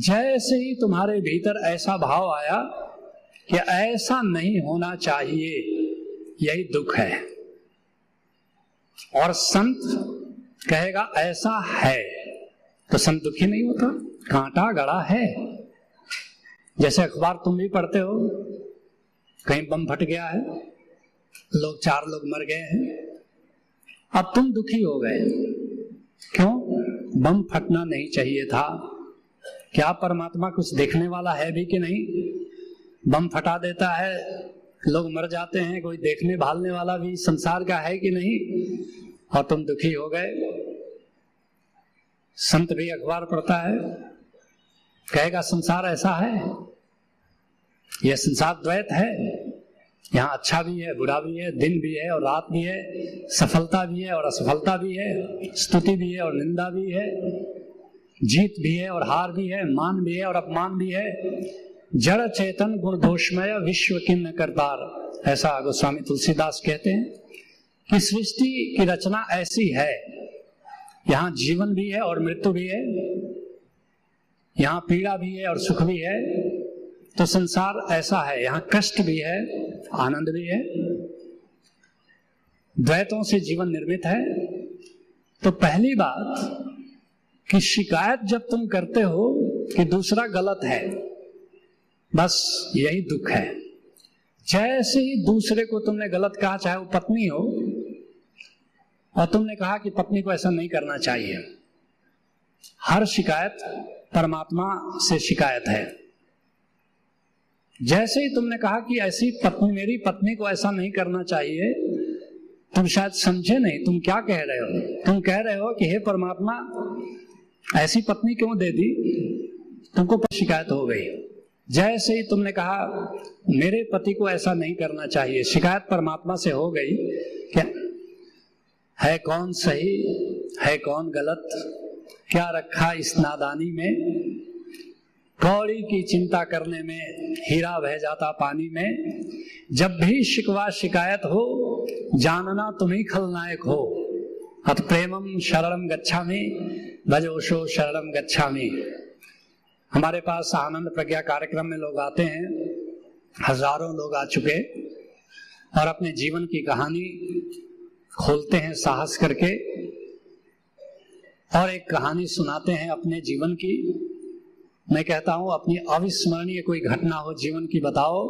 जैसे ही तुम्हारे भीतर ऐसा भाव आया कि ऐसा नहीं होना चाहिए, यही दुख है। और संत कहेगा, ऐसा है। तो संत दुखी नहीं होता, कांटा गड़ा है। जैसे अखबार तुम भी पढ़ते हो, कहीं बम फट गया है, लोग, चार लोग मर गए हैं, अब तुम दुखी हो गए। क्यों? बम फटना नहीं चाहिए था। क्या परमात्मा कुछ देखने वाला है भी कि नहीं? बम फटा देता है, लोग मर जाते हैं, कोई देखने भालने वाला भी संसार का है कि नहीं? और तुम दुखी हो गए। संत भी अखबार पढ़ता है, कहेगा, संसार ऐसा है यह संसार द्वैत है, यहाँ अच्छा भी है, बुरा भी है, दिन भी है और रात भी है, सफलता भी है और असफलता भी है, स्तुति भी है और निंदा भी है। जीत भी है और हार भी है, मान भी है और अपमान भी है। जड़ चेतन गुण दोषमय विश्व किन्न करतार, ऐसा गोस्वामी तुलसीदास कहते हैं कि सृष्टि की रचना ऐसी है। यहाँ जीवन भी है और मृत्यु भी है, यहाँ पीड़ा भी है और सुख भी है। तो संसार ऐसा है, यहाँ कष्ट भी है, आनंद भी है। द्वैतों से जीवन निर्मित है। तो पहली बात कि शिकायत जब तुम करते हो कि दूसरा गलत है, बस यही दुख है। जैसे ही दूसरे को तुमने गलत कहा, चाहे वो पत्नी हो, और तुमने कहा कि पत्नी को ऐसा नहीं करना चाहिए, हर शिकायत परमात्मा से शिकायत है। जैसे ही तुमने कहा कि ऐसी पत्नी, मेरी पत्नी को ऐसा नहीं करना चाहिए, तुम शायद समझे नहीं, तुम क्या कह रहे हो? तुम कह रहे हो कि हे परमात्मा ऐसी पत्नी क्यों दे दी? तुमको पर शिकायत हो गई। जैसे ही तुमने कहा, मेरे पति को ऐसा नहीं करना चाहिए। शिकायत परमात्मा से हो गई। क्या? है कौन सही? है कौन गलत? क्या रखा इस नादानी में? कौड़ी की चिंता करने में, हीरा बह जाता पानी में। जब भी शिकवा शिकायत हो, जानना तुम ही खलनायक हो। अत प्रेमम शरणम गच्छा में भजोशो शरणम गच्छा में हमारे पास आनंद प्रज्ञा कार्यक्रम में लोग आते हैं, हज़ारों लोग आ चुके और अपने जीवन की कहानी खोलते हैं साहस करके और एक कहानी सुनाते हैं अपने जीवन की। मैं कहता हूँ, अपनी अविस्मरणीय कोई घटना हो जीवन की बताओ।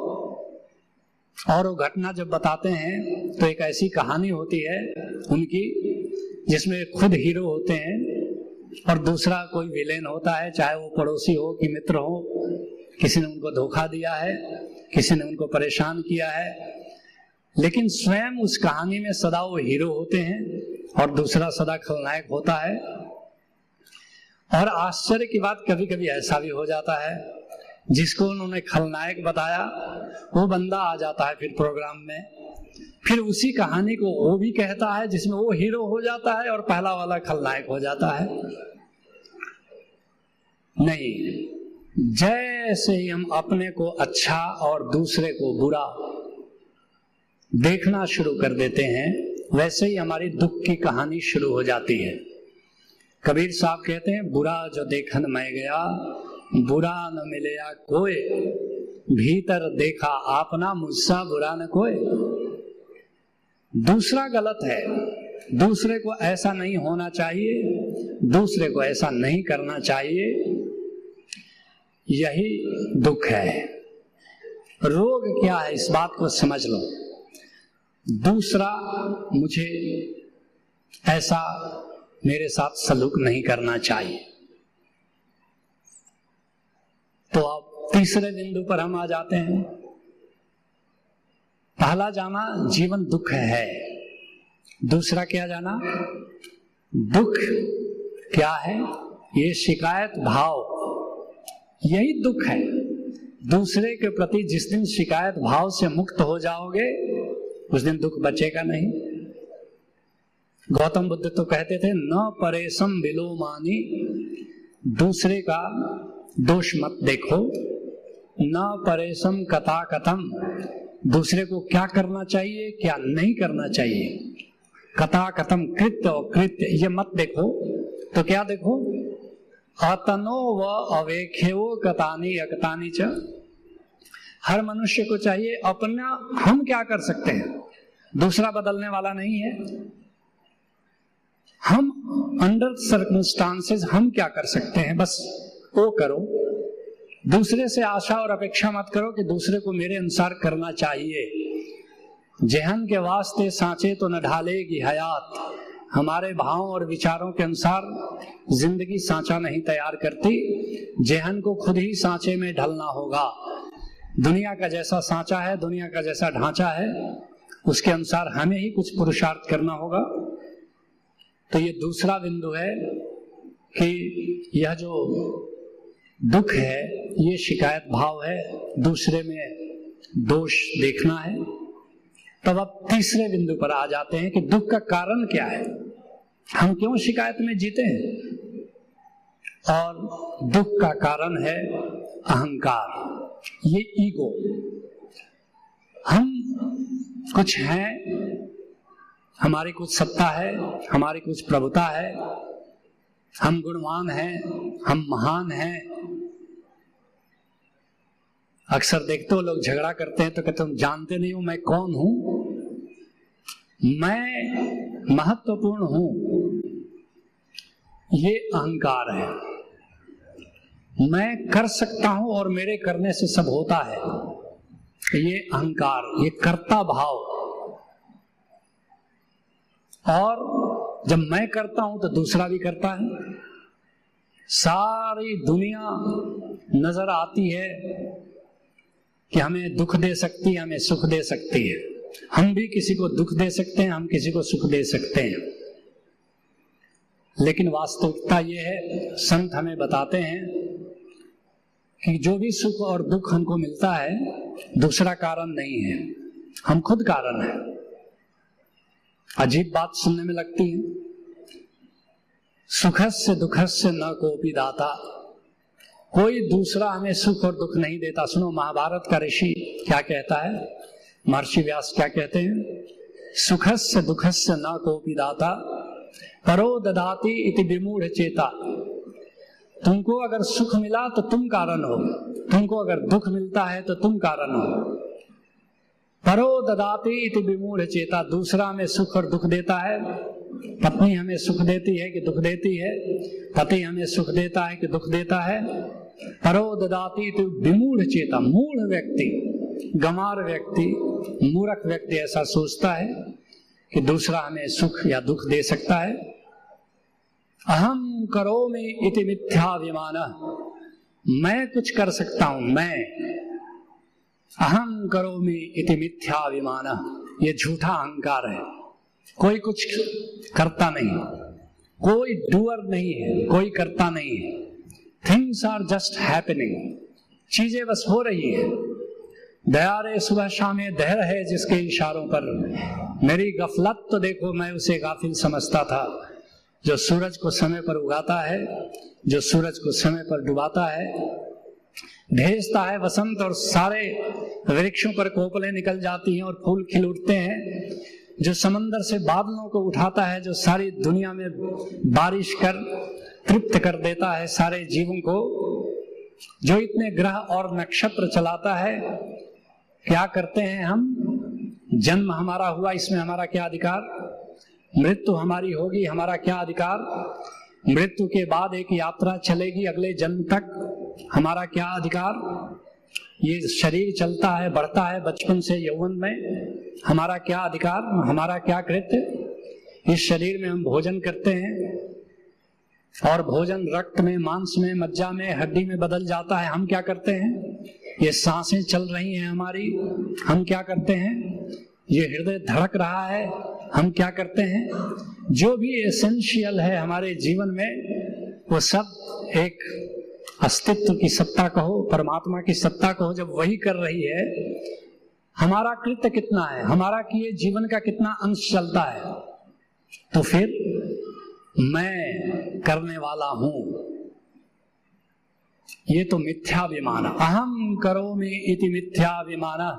और वो घटना जब बताते हैं तो एक ऐसी कहानी होती है, उनकी जिसमें खुद हीरो होते हैं और दूसरा कोई विलेन होता है, चाहे वो पड़ोसी हो कि मित्र हो, किसी ने उनको धोखा दिया है, किसी ने उनको परेशान किया है, लेकिन स्वयं उस कहानी में सदा वो हीरो होते हैं और दूसरा सदा खलनायक होता है। और आश्चर्य की बात कभी कभी ऐसा भी हो जाता है, जिसको उन्होंने खलनायक बताया, वो बंदा आ जाता है फिर प्रोग्राम में। फिर उसी कहानी को वो भी कहता है, जिसमें वो हीरो हो जाता है और पहला वाला खलनायक हो जाता है। नहीं, जैसे ही हम अपने को अच्छा और दूसरे को बुरा देखना शुरू कर देते हैं, वैसे ही हमारी दुख की कहानी शुरू हो जाती है। कबीर साहब कहते हैं, बुरा जो देखन मैं गया, बुरा न मिले कोई, भीतर देखा आपना मुझसा बुरा न कोई। दूसरा गलत है। दूसरे को ऐसा नहीं होना चाहिए, दूसरे को ऐसा नहीं करना चाहिए। यही दुख है। रोग क्या है, इस बात को समझ लो। दूसरा, मुझे ऐसा मेरे साथ सलूक नहीं करना चाहिए। तो अब तीसरे बिंदु पर हम आ जाते हैं। पहला जाना जीवन दुख है। दूसरा क्या जाना? दुख क्या है? ये शिकायत भाव। यही दुख है। दूसरे के प्रति जिस दिन शिकायत भाव से मुक्त हो जाओगे, उस दिन दुख बचेगा नहीं। गौतम बुद्ध तो कहते थे, न परेशम मानी दूसरे का दोष मत देखो। न परेशम कथा कथम दूसरे को क्या करना चाहिए, क्या नहीं करना चाहिए? कथा कथम कृत्य और कृत्य, ये मत देखो। तो क्या देखो? अतनो व अवेख्यो कतानी अकतानी च। हर मनुष्य को चाहिए अपना, हम क्या कर सकते हैं? दूसरा बदलने वाला नहीं है। हम अंडर सर्कमस्टांसेस हम क्या कर सकते हैं? बस वो करो। दूसरे से आशा और अपेक्षा मत करो कि दूसरे को मेरे अनुसार करना चाहिए। जेहन के वास्ते सांचे तो न ढालेगी हयात। हमारे भाव और विचारों के अनुसार ज़िंदगी सांचा नहीं तैयार करती। जेहन को खुद ही सांचे में ढलना होगा। दुनिया का जैसा सांचा है, दुनिया का जैसा ढांचा है, उसके अनुसार हमें ही कुछ पुरुषार्थ करना होगा। तो ये दूसरा बिंदु है कि यह जो दुख है, ये शिकायत भाव है, दूसरे में दोष देखना है। तब अब तीसरे बिंदु पर आ जाते हैं कि दुख का कारण क्या है। हम क्यों शिकायत में जीते हैं? और दुख का कारण है अहंकार। ये ईगो। हम कुछ हैं, हमारी कुछ सत्ता है, हमारी कुछ प्रभुता है। हम गुणवान हैं, हम महान हैं अक्सर देखते हो, लोग झगड़ा करते हैं तो कहते तुम जानते नहीं हो मैं कौन हूँ? मैं महत्वपूर्ण हूँ। ये अहंकार है। मैं कर सकता हूँ और मेरे करने से सब होता है। ये अहंकार, ये कर्ता भाव। और जब मैं करता हूँ तो दूसरा भी करता है। सारी दुनिया नज़र आती है कि हमें दुख दे सकती है, हमें सुख दे सकती है। हम भी किसी को दुख दे सकते हैं, हम किसी को सुख दे सकते हैं। लेकिन वास्तविकता यह है, संत हमें बताते हैं कि जो भी सुख और दुख हमको मिलता है, दूसरा कारण नहीं है। हम खुद कारण है। अजीब बात सुनने में लगती है। सुखस्य दुखस्य न कोपी दाता। कोई दूसरा हमें सुख और दुख नहीं देता। सुनो, महाभारत का ऋषि क्या कहता है? महर्षि व्यास क्या कहते हैं? सुखस्य दुखस्य न कोपी दाता, परो ददाती इति विमूढ़ चेता। तुमको अगर सुख मिला तो तुम कारण हो। तुमको अगर दुख मिलता है तो तुम कारण हो। परो ददाती इति विमूढ़ चेता, दूसरा हमें सुख और दुख देता है। पत्नी हमें सुख देती है कि दुख देती है? पति हमें सुख देता है कि दुख देता है? परो ददाती तो विमूढ़ चेता, मूढ़ व्यक्ति गमार व्यक्ति, मूर्ख व्यक्ति ऐसा सोचता है कि दूसरा हमें सुख या दुख दे सकता है। अहम करो में इति मिथ्याभिमान। मैं कुछ कर सकता हूँ, मैं। अहम करो में इति मिथ्याभिमान। ये झूठा अहंकार है। कोई कुछ करता नहीं। कोई डूअर नहीं है, कोई करता नहीं है। थिंग्स आर जस्ट हैपनिंग चीज़ें बस हो रही है। दया रे, सुबह शाम दह रहे जिसके इशारों पर। मेरी गफलत तो देखो, मैं उसे गाफिल समझता था। जो सूरज को समय पर उगाता है, जो सूरज को समय पर डुबाता है, भेजता है वसंत और सारे वृक्षों पर कोपले निकल जाती हैं और फूल खिल उठते हैं। जो समंदर से बादलों को उठाता है, जो सारी दुनिया में बारिश कर, तृप्त कर देता है सारे जीवों को, जो इतने ग्रह और नक्षत्र चलाता है, क्या करते हैं हम? जन्म हमारा हुआ, इसमें हमारा क्या अधिकार? मृत्यु हमारी होगी, हमारा क्या अधिकार? मृत्यु के बाद एक यात्रा चलेगी, अगले जन्म तक हमारा क्या अधिकार? ये शरीर चलता है, बढ़ता है बचपन से यौवन में। हमारा क्या अधिकार, हमारा क्या कृत्य? इस शरीर में हम भोजन करते हैं और भोजन रक्त में, मांस में, मज्जा में, हड्डी में बदल जाता है। हम क्या करते हैं? ये साँसें चल रही हैं हमारी। हम क्या करते हैं? ये हृदय धड़क रहा है। हम क्या करते हैं? जो भी एसेंशियल है हमारे जीवन में, वो सब एक अस्तित्व की सत्ता कहो, परमात्मा की सत्ता कहो, जब वही कर रही है, हमारा कृत्य कितना है? हमारा किए जीवन का कितना अंश चलता है? तो फिर मैं करने वाला हूँ। ये तो मिथ्याभिमान। अहम करो में इति मिथ्याभिमान।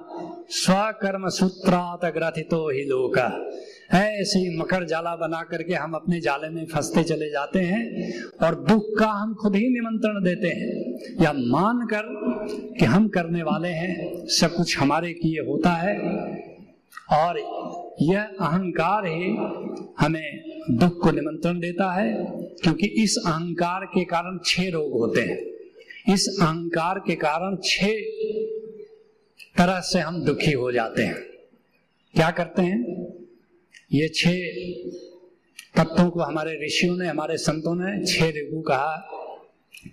स्वकर्म सूत्रात ग्रथितो ही लोक। ऐसे ही मकर जाला बना करके हम अपने जाले में फंसते चले जाते हैं और दुख का हम खुद ही निमंत्रण देते हैं। या मान कर कि हम करने वाले हैं, सब कुछ हमारे किए होता है और यह अहंकार ही हमें दुख को निमंत्रण देता है क्योंकि इस अहंकार के कारण छह रोग होते हैं। इस अहंकार के कारण छह तरह से हम दुखी हो जाते हैं। क्या करते हैं? ये छह तत्वों को हमारे ऋषियों ने, हमारे संतों ने छह रिगु कहा।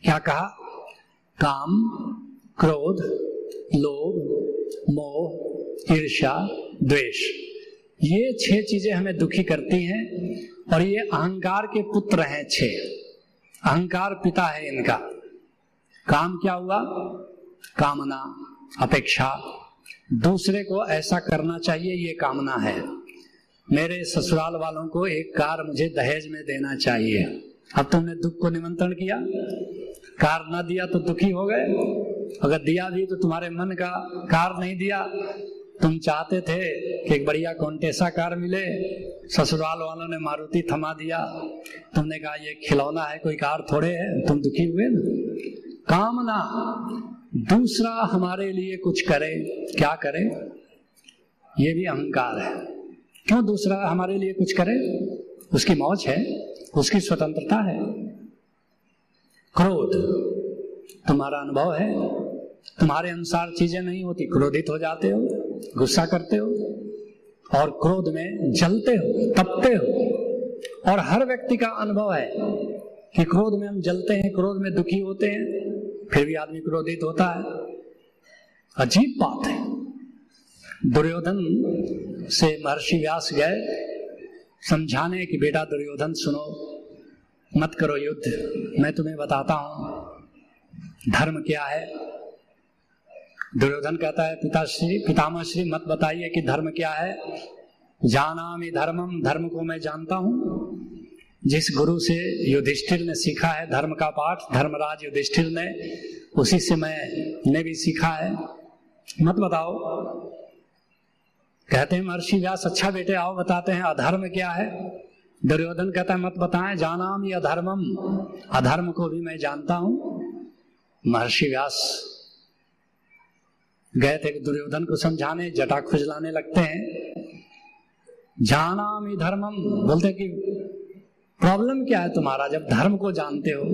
क्या कहा? काम, क्रोध, लोभ, मोह ईर्षा द्वेष। ये छह चीज़ें हमें दुखी करती हैं और ये अहंकार के पुत्र हैं छह। अहंकार पिता है इनका। काम क्या हुआ? कामना, अपेक्षा। दूसरे को ऐसा करना चाहिए, ये कामना है। मेरे ससुराल वालों को एक कार मुझे दहेज में देना चाहिए। अब तुमने दुख को निमंत्रण किया। कार ना दिया तो दुखी हो गए। अगर दिया भी तो तुम्हारे मन का कार नहीं दिया। तुम चाहते थे कि एक बढ़िया कौनटेसा कार मिले। ससुराल वालों ने मारुति थमा दिया। तुमने कहा, ये खिलौना है, कोई कार थोड़े है, तुम दुखी हुए ना? कामना, दूसरा हमारे लिए कुछ करे। क्या करे? ये भी अहंकार है। क्यों दूसरा हमारे लिए कुछ करे? उसकी मौज है, उसकी स्वतंत्रता है। क्रोध तुम्हारा अनुभव है। तुम्हारे अनुसार चीज़ें नहीं होती, क्रोधित हो जाते हो, गुस्सा करते हो, और क्रोध में जलते हो, तपते हो। और हर व्यक्ति का अनुभव है कि क्रोध में हम जलते हैं, क्रोध में दुखी होते हैं, फिर भी आदमी क्रोधित होता है। अजीब बात है। दुर्योधन से महर्षि व्यास गए, समझाने कि बेटा दुर्योधन सुनो, मत करो युद्ध, मैं तुम्हें बताता हूँ, धर्म क्या है। दुर्योधन कहता है, पिताश्री पितामह श्री मत बताइए कि धर्म क्या है। जाना मी धर्मम, धर्म को मैं जानता हूँ। जिस गुरु से युधिष्ठिर ने सीखा है धर्म का पाठ, धर्मराज युधिष्ठिर ने, उसी से मैं ने भी सीखा है। मत बताओ कहते हैं, महर्षि व्यास अच्छा बेटे, आओ बताते हैं, अधर्म क्या है? दुर्योधन कहता है, मत बताएँ, जानाम या अधर्मम। अधर्म को भी मैं जानता हूँ। महर्षि व्यास गए थे दुर्योधन को समझाने जटा खुजलाने लगते हैं। जाना धर्मम। बोलते कि प्रॉब्लम क्या है तुम्हारा? जब धर्म को जानते हो।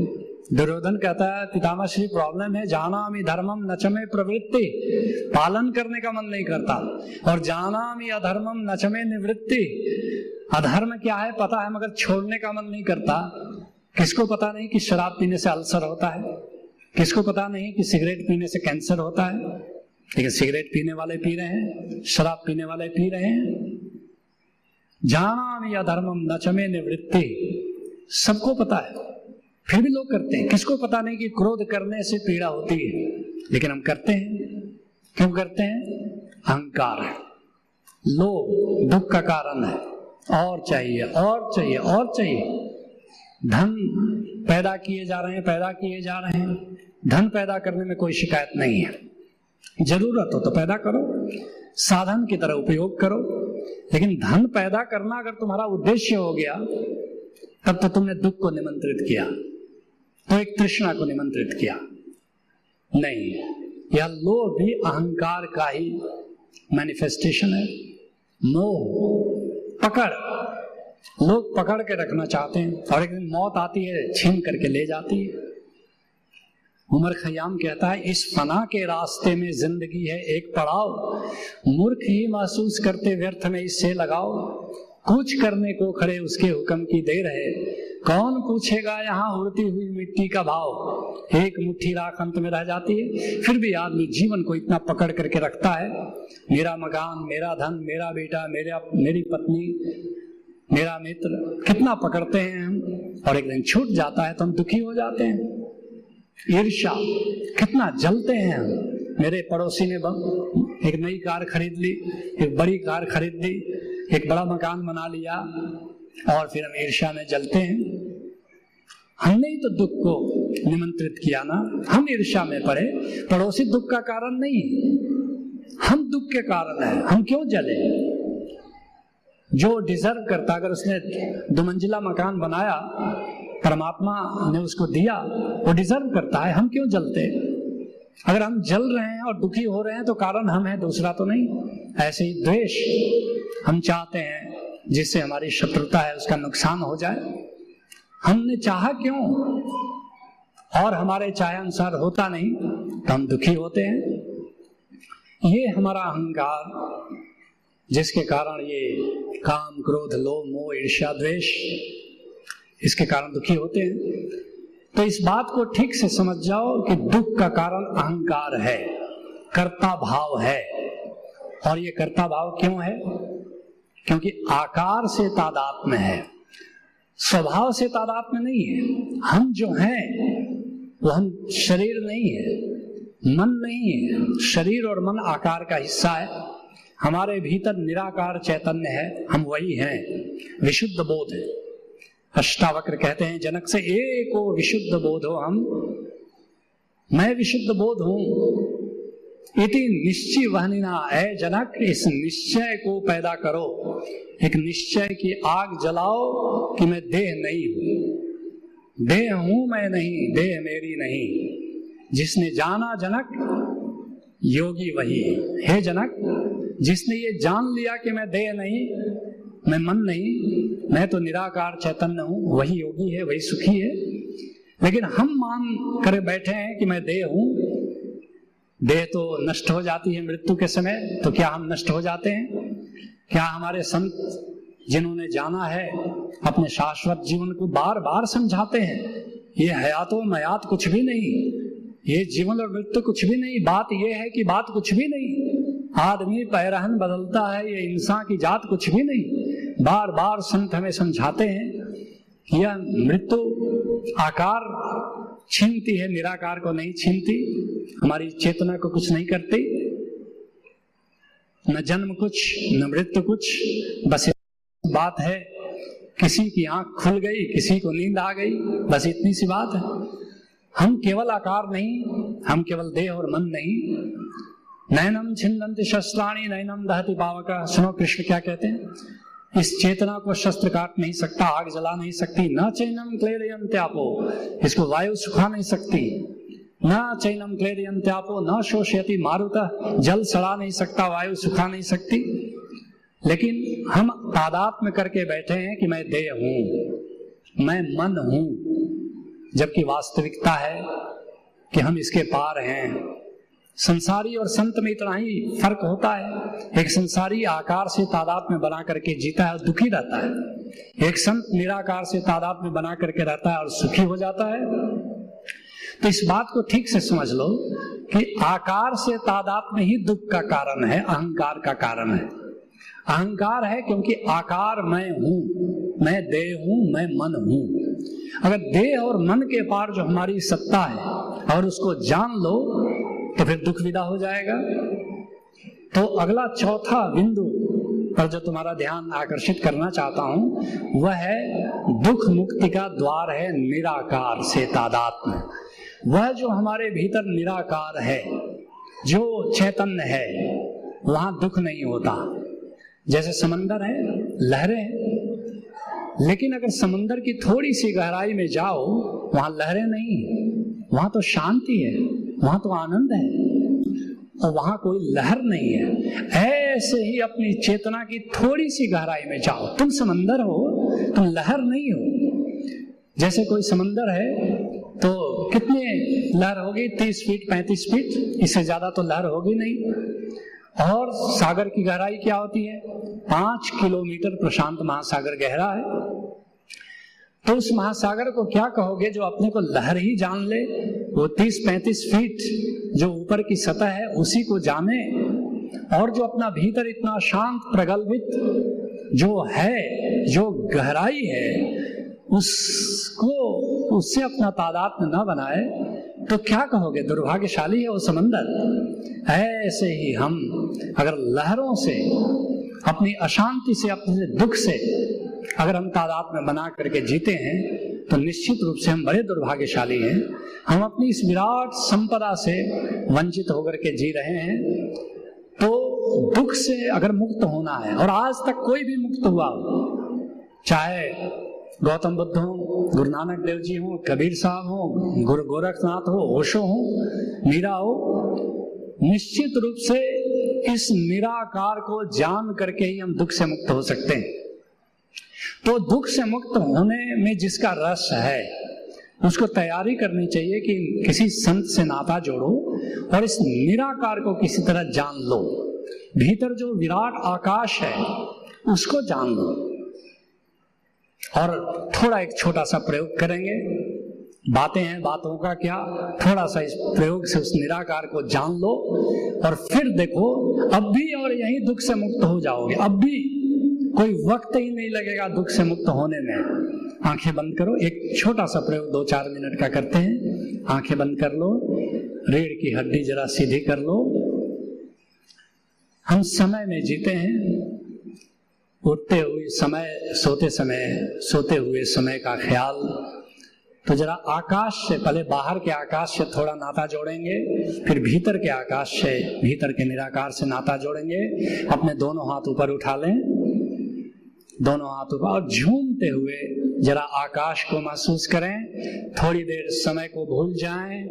दुर्योधन कहता है, पितामह श्री प्रॉब्लम है। जाना मी धर्मम नचमे प्रवृत्ति। पालन करने का मन नहीं करता। और जाना मी अधर्मम नचमे निवृत्ति। अधर्म क्या है? पता है, मगर छोड़ने का मन नहीं करता। किसको पता नहीं कि शराब पीने से अल्सर होता है? किसको पता नहीं कि सिगरेट पीने से कैंसर होता है? लेकिन सिगरेट पीने वाले पी रहे हैं, शराब पीने वाले पी रहे हैं। जाना मी अधर्मम नचमे निवृत्ति। सबको पता है। फिर भी लोग करते हैं। किसको पता नहीं कि क्रोध करने से पीड़ा होती है? लेकिन हम करते हैं। क्यों करते हैं? अहंकार है। लोभ, दुख का कारण है। और चाहिए और चाहिए और चाहिए। धन पैदा किए जा रहे हैं, पैदा किए जा रहे हैं। धन पैदा करने में कोई शिकायत नहीं है। ज़रूरत हो तो पैदा करो। साधन की तरह उपयोग करो। लेकिन धन पैदा करना अगर तुम्हारा उद्देश्य हो गया तब तो तुमने दुख को निमंत्रित किया तो एक तृष्णा को निमंत्रित किया। नहीं, यह लोभ भी अहंकार का ही मैनिफेस्टेशन है। मोह, पकड़। लोग पकड़ के रखना चाहते हैं, और एक दिन मौत आती है, छीन करके ले जाती है। उमर खयाम कहता है, इस फना के रास्ते में ज़िंदगी है, एक पड़ाव। मूर्ख ही महसूस करते व्यर्थ में इससे लगाओ। कुछ करने को खड़े उसके हुक्म की दे रहे। कौन पूछेगा यहाँ उड़ती हुई मिट्टी का भाव? एक मुट्ठी राख अंत में रह जाती है। फिर भी आदमी जीवन को इतना पकड़ करके रखता है। मेरा मकान, मेरा धन, मेरा बेटा, मेरा मेरी पत्नी, मेरा मित्र, कितना पकड़ते हैं हम। और एक दिन छूट जाता है तो हम दुखी हो जाते हैं। ईर्षा कितना जलते हैं हम। मेरे पड़ोसी ने एक नई कार खरीद ली, एक बड़ी कार खरीद ली। एक बड़ा मकान बना लिया और फिर हम ईर्षा में जलते हैं। हमने ही तो दुख को निमंत्रित किया ना। हम ईर्षा में पड़े। पड़ोसी दुख का कारण नहीं। हम दुख के कारण है। हम क्यों जले? जो डिजर्व करता, अगर उसने दो मंजिला मकान बनाया, परमात्मा ने उसको दिया, वो डिजर्व करता है। हम क्यों जलते? अगर हम जल रहे हैं और दुखी हो रहे हैं तो कारण हम हैं, दूसरा तो नहीं। ऐसे ही द्वेष। हम चाहते हैं जिससे हमारी शत्रुता है, उसका नुकसान हो जाए। हमने चाहा क्यों? और हमारे चाहे अनुसार होता नहीं तो हम दुखी होते हैं। ये हमारा अहंकार, जिसके कारण ये काम, क्रोध, लोभ, मोह, ईर्ष्या, द्वेष, इसके कारण दुखी होते हैं। तो इस बात को ठीक से समझ जाओ कि दुख का कारण अहंकार है, कर्ता भाव है। और ये कर्ता भाव क्यों है? क्योंकि आकार से तादात्म्य है, स्वभाव से तादात्म्य नहीं है। हम जो हैं, वो हम शरीर नहीं है, मन नहीं है। शरीर और मन आकार का हिस्सा है। हमारे भीतर निराकार चैतन्य है, हम वही हैं, विशुद्ध बोध है। अष्टावक्र कहते हैं, जनक से एको विशुद्ध बोध हो हम। मैं विशुद्ध बोध हूँ इति निश्चय वहनिना है जनक, इस निश्चय को पैदा करो। एक निश्चय की आग जलाओ कि मैं देह नहीं हूँ। देह हूँ मैं नहीं, देह मेरी नहीं। जिसने जाना जनक, योगी वही है जनक, जिसने ये जान लिया कि मैं देह नहीं, मैं मन नहीं, मैं तो निराकार चैतन्य हूँ, वही योगी है, वही सुखी है। लेकिन हम मान कर बैठे हैं कि मैं देह हूँ देह तो नष्ट हो जाती है मृत्यु के समय तो क्या हम नष्ट हो जाते हैं? क्या हमारे संत जिन्होंने जाना है, अपने शाश्वत जीवन को बार बार समझाते हैं? ये हयातो मयात कुछ भी नहीं। ये जीवन और मृत्यु कुछ भी नहीं। बात ये है कि बात कुछ भी नहीं। आदमी पैरहन बदलता है, ये इंसान की जात कुछ भी नहीं। बार बार संत हमें समझाते हैं यह मृत्यु आकार छीनती है, निराकार को नहीं छीनती, हमारी चेतना को कुछ नहीं करती। न जन्म कुछ, न मृत्यु कुछ, बस बात है, किसी की आँख खुल गई, किसी को नींद आ गई, बस इतनी सी बात है। हम केवल आकार नहीं, हम केवल देह और मन नहीं। नैनम छिंदंत शस्त्राणी, नैनम दहती पावका सुनो कृष्ण क्या कहते हैं? इस चेतना को शस्त्र काट नहीं सकता, आग जला नहीं सकती, न चैनम क्लेरयम त्यापो इसको वायु सुखा नहीं सकती, न चैनम क्लेरियम त्यापो न शोषयति मारुता, जल सड़ा नहीं सकता, वायु सुखा नहीं सकती। लेकिन हम तादात्म करके बैठे हैं कि मैं देह हूँ, मैं मन हूँ, जबकि वास्तविकता है कि हम इसके पार हैं। संसारी और संत में इतना ही फ़र्क होता है। एक संसारी आकार से तादाद में बना करके जीता है और दुखी रहता है। एक संत निराकार से तादाद में बना करके रहता है और सुखी हो जाता है। तो इस बात को ठीक से समझ लो कि आकार से तादाद में ही दुख का कारण है, अहंकार का कारण है। अहंकार है क्योंकि आकार मैं हूँ, मैं देह हूँ, मैं मन हूँ। अगर देह और मन के पार जो हमारी सत्ता है और उसको जान लो तो फिर दुख विदा हो जाएगा। तो अगला चौथा बिंदु पर जो तुम्हारा ध्यान आकर्षित करना चाहता हूँ, वह है दुख मुक्ति का द्वार है निराकार से तादात्म। वह जो हमारे भीतर निराकार है, जो चैतन्य है, वहाँ दुख नहीं होता। जैसे समंदर है, लहरें हैं, लेकिन अगर समंदर की थोड़ी सी गहराई में जाओ, वहाँ लहरें नहीं वहाँ तो शांति है। वहाँ तो आनंद है, और वहाँ कोई लहर नहीं है। ऐसे ही अपनी चेतना की थोड़ी सी गहराई में जाओ। तुम समंदर हो, तुम लहर नहीं हो। जैसे कोई समंदर है तो कितने लहर होगी? तीस फीट, पैंतीस फीट? इससे ज़्यादा तो लहर होगी नहीं। और सागर की गहराई क्या होती है? पाँच किलोमीटर प्रशांत महासागर गहरा है। तो उस महासागर को क्या कहोगे जो अपने को लहर ही जान ले? वो तीस पैंतीस फीट जो ऊपर की सतह है, उसी को जाने और जो अपना भीतर इतना शांत प्रगल्भित जो है, जो गहराई है, उसको, उससे अपना तादाद में न बनाए तो क्या कहोगे? दुर्भाग्यशाली है वो समंदर। ऐसे ही हम अगर लहरों से, अपनी अशांति से, अपने दुख से अगर हम तादाद में बना करके जीते हैं तो निश्चित रूप से हम बड़े दुर्भाग्यशाली हैं। हम अपनी इस विराट संपदा से वंचित होकर के जी रहे हैं। तो दुख से अगर मुक्त होना है, और आज तक कोई भी मुक्त हुआ हो, चाहे गौतम बुद्ध हो, गुरु नानक देव जी हो, कबीर साहब हो, गुरु गोरखनाथ हो, ओशो हो, मीरा हो, निश्चित रूप से इस निराकार को जान करके ही हम दुख से मुक्त हो सकते हैं। तो दुख से मुक्त होने में जिसका रस है, उसको तैयारी करनी चाहिए कि किसी संत से नाता जोड़ो और इस निराकार को किसी तरह जान लो। भीतर जो विराट आकाश है, उसको जान लो और थोड़ा एक छोटा सा प्रयोग करेंगे। बातें हैं, बातों का क्या? थोड़ा सा इस प्रयोग से उस निराकार को जान लो और फिर देखो, अब भी और यही दुख से मुक्त हो जाओगे, अब भी। कोई वक्त ही नहीं लगेगा दुख से मुक्त होने में। आँखें बंद करो, एक छोटा सा प्रयोग दो चार मिनट का करते हैं। आँखें बंद कर लो रीढ़ की हड्डी जरा सीधी कर लो। हम समय में जीते हैं। उठते हुए समय, सोते समय, सोते हुए समय का ख्याल। तो जरा आकाश से, पहले बाहर के आकाश से थोड़ा नाता जोड़ेंगे, फिर भीतर के आकाश से, भीतर के निराकार से नाता जोड़ेंगे। अपने दोनों हाथ ऊपर उठा लें। दोनों हाथ ऊपर और झूमते हुए जरा आकाश को महसूस करें, थोड़ी देर समय को भूल जाएँ।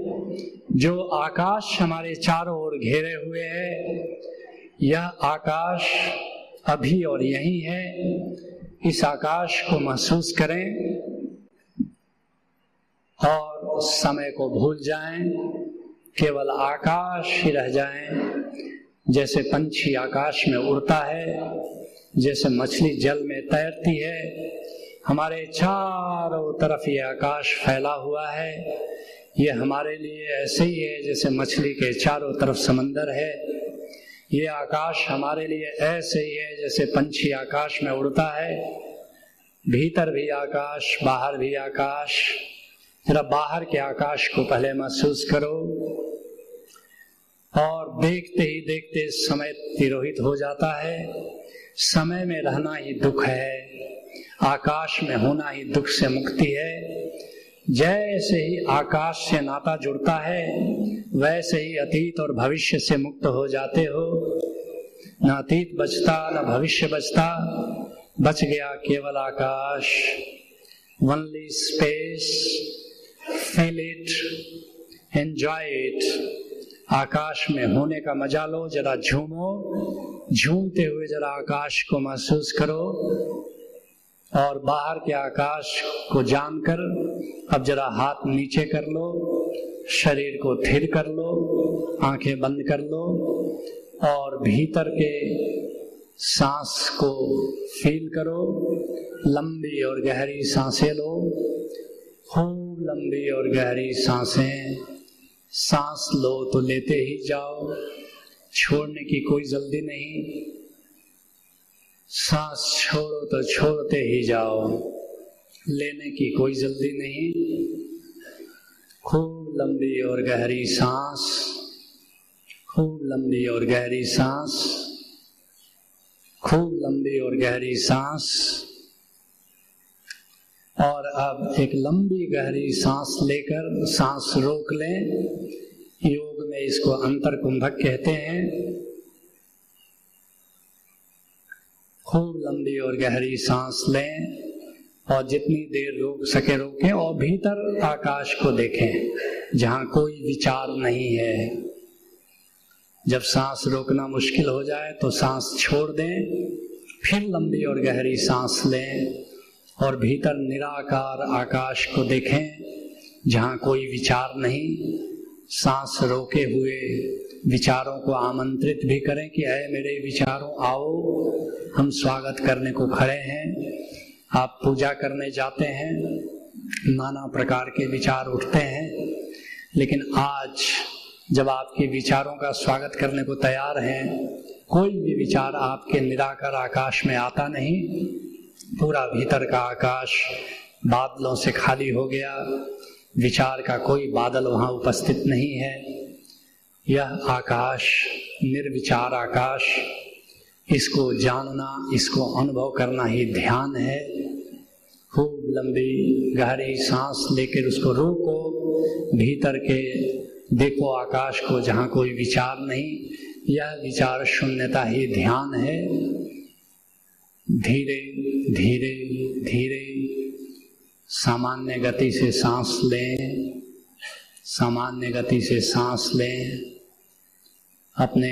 जो आकाश हमारे चारों ओर घेरे हुए है, यह आकाश अभी और यही है। इस आकाश को महसूस करें और समय को भूल जाएँ। केवल आकाश ही रह जाएँ, जैसे पंछी आकाश में उड़ता है। जैसे मछली जल में तैरती है, हमारे चारों तरफ़ ये आकाश फैला हुआ है। ये हमारे लिए ऐसे ही है जैसे मछली के चारों तरफ़ समंदर है। ये आकाश हमारे लिए ऐसे ही है जैसे पंछी आकाश में उड़ता है। भीतर भी आकाश, बाहर भी आकाश। जरा बाहर के आकाश को पहले महसूस करो और देखते ही देखते समय तिरोहित हो जाता है। समय में रहना ही दुख है, आकाश में होना ही दुख से मुक्ति है। जैसे ही आकाश से नाता जुड़ता है, वैसे ही अतीत और भविष्य से मुक्त हो जाते हो। न अतीत बचता, न भविष्य बचता, बच गया केवल आकाश। Only space feel it enjoy it आकाश में होने का मज़ा लो, जरा झूमो। झूमते हुए जरा आकाश को महसूस करो और बाहर के आकाश को जानकर अब जरा हाथ नीचे कर लो, शरीर को थिर कर लो, आँखें बंद कर लो और भीतर के सांस को फील करो, लंबी और गहरी साँसें लो, खूब लंबी और गहरी साँसें, सांस लो तो लेते ही जाओ। छोड़ने की कोई जल्दी नहीं। सांस छोड़ो तो छोड़ते ही जाओ, लेने की कोई जल्दी नहीं। खूब लंबी और गहरी सांस, खूब लंबी और गहरी सांस, खूब लंबी और गहरी सांस। और अब एक लंबी गहरी सांस लेकर सांस रोक लें। में इसको अंतर कुंभक कहते हैं। खूब लंबी और गहरी सांस लें और जितनी देर रोक सके रोकें और भीतर आकाश को देखें, जहाँ कोई विचार नहीं है। जब सांस रोकना मुश्किल हो जाए तो सांस छोड़ दें, फिर लंबी और गहरी सांस लें और भीतर निराकार आकाश को देखें, जहाँ कोई विचार नहीं। सांस रोके हुए विचारों को आमंत्रित भी करें कि अय मेरे विचारों, आओ, हम स्वागत करने को खड़े हैं, आप पूजा करने जाते हैं, नाना प्रकार के विचार उठते हैं, लेकिन आज जब आपके विचारों का स्वागत करने को तैयार हैं, कोई भी विचार आपके निराकर आकाश में आता नहीं, पूरा भीतर का आकाश बादलों से खाली हो गया विचार का कोई बादल वहाँ उपस्थित नहीं है। यह आकाश, निर्विचार आकाश, इसको जानना, इसको अनुभव करना ही ध्यान है। खूब लंबी, गहरी सांस लेकर उसको रोको, भीतर के देखो आकाश को जहाँ कोई विचार नहीं, यह विचार शून्यता ही ध्यान है। धीरे धीरे धीरे सामान्य गति से सांस लें, सामान्य गति से सांस लें, अपने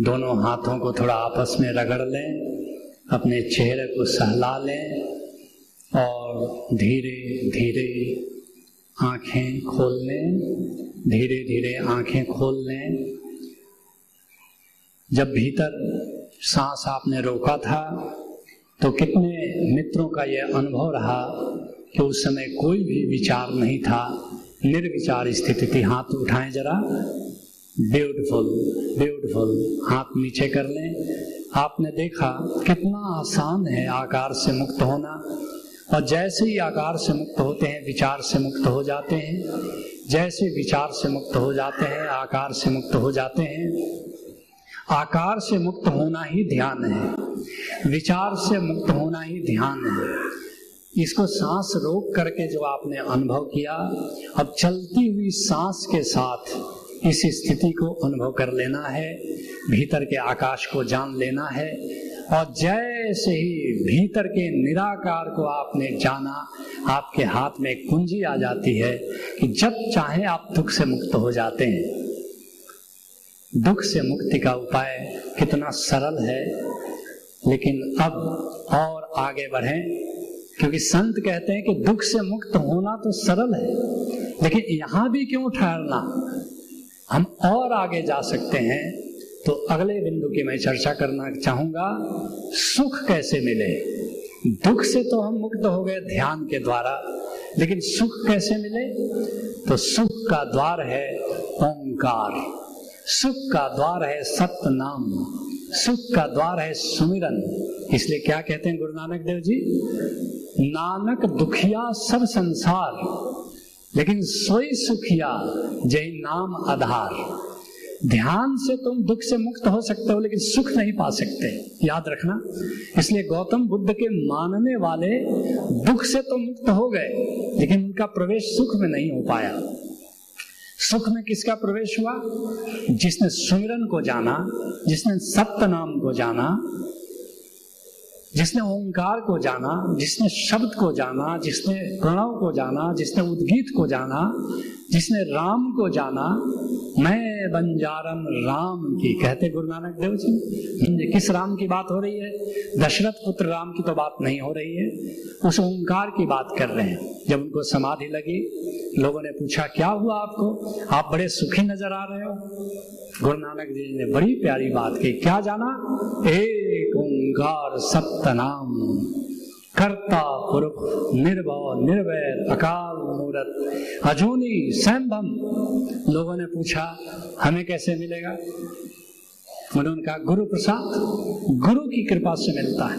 दोनों हाथों को थोड़ा आपस में रगड़ लें, अपने चेहरे को सहला लें और धीरे धीरे आँखें खोल लें, धीरे धीरे आँखें खोल लें। जब भीतर सांस आपने रोका था तो कितने मित्रों का यह अनुभव रहा? कि उस समय कोई भी विचार नहीं था। निर्विचार स्थिति थी। हाथ उठाएँ जरा। ब्यूटिफुल ब्यूटिफुल हाथ नीचे कर लें। आपने देखा कितना आसान है आकार से मुक्त होना। और जैसे ही आकार से मुक्त होते हैं, विचार से मुक्त हो जाते हैं। जैसे विचार से मुक्त हो जाते हैं, आकार से मुक्त हो जाते हैं। आकार से मुक्त होना ही ध्यान है। विचार से मुक्त होना ही ध्यान है। इसको सांस रोक करके जो आपने अनुभव किया, अब चलती हुई सांस के साथ इस स्थिति को अनुभव कर लेना है, भीतर के आकाश को जान लेना है, और जैसे ही भीतर के निराकार को आपने जाना, आपके हाथ में कुंजी आ जाती है कि जब चाहे आप दुख से मुक्त हो जाते हैं। दुख से मुक्ति का उपाय कितना सरल है, लेकिन अब और आगे बढ़ें। क्योंकि संत कहते हैं कि दुख से मुक्त होना तो सरल है, लेकिन यहाँ भी क्यों ठहरना? हम और आगे जा सकते हैं तो अगले बिंदु की मैं चर्चा करना चाहूँगा, सुख कैसे मिले? दुख से तो हम मुक्त हो गए ध्यान के द्वारा, लेकिन सुख कैसे मिले? तो सुख का द्वार है ओंकार, सुख का द्वार है सत्य नाम सुख का द्वार है सुमिरन। इसलिए क्या कहते हैं गुरु नानक देव जी? नानक दुखिया सब संसार, लेकिन सोई सुखिया जय नाम आधार। ध्यान से तुम दुख से मुक्त हो सकते हो, लेकिन सुख नहीं पा सकते। याद रखना। इसलिए गौतम बुद्ध के मानने वाले दुख से तो मुक्त हो गए, लेकिन उनका प्रवेश सुख में नहीं हो पाया। सुख में किसका प्रवेश हुआ? जिसने सुमिरन को जाना, जिसने सत्य नाम को जाना, जिसने ओंकार को जाना, जिसने शब्द को जाना, जिसने प्रणव को जाना, जिसने उद्गीत को जाना जिसने राम को जाना, मैं बंजारन राम की, कहते गुरु नानक देव जी। किस राम की बात हो रही है? दशरथ पुत्र राम की तो बात नहीं हो रही है। उस ओंकार की बात कर रहे हैं। जब उनको समाधि लगी, लोगों ने पूछा, क्या हुआ आपको? आप बड़े सुखी नज़र आ रहे हो? गुरु नानक जी ने बड़ी प्यारी बात की, क्या जाना? एक ओंकार सत्य नाम कर्ता, पुरुष, निर्भव निर्वैर अकाल, मूरत। अजूनी सैम्भम लोगों ने पूछा, हमें कैसे मिलेगा? उन्होंने कहा गुरु प्रसाद, गुरु की कृपा से मिलता है।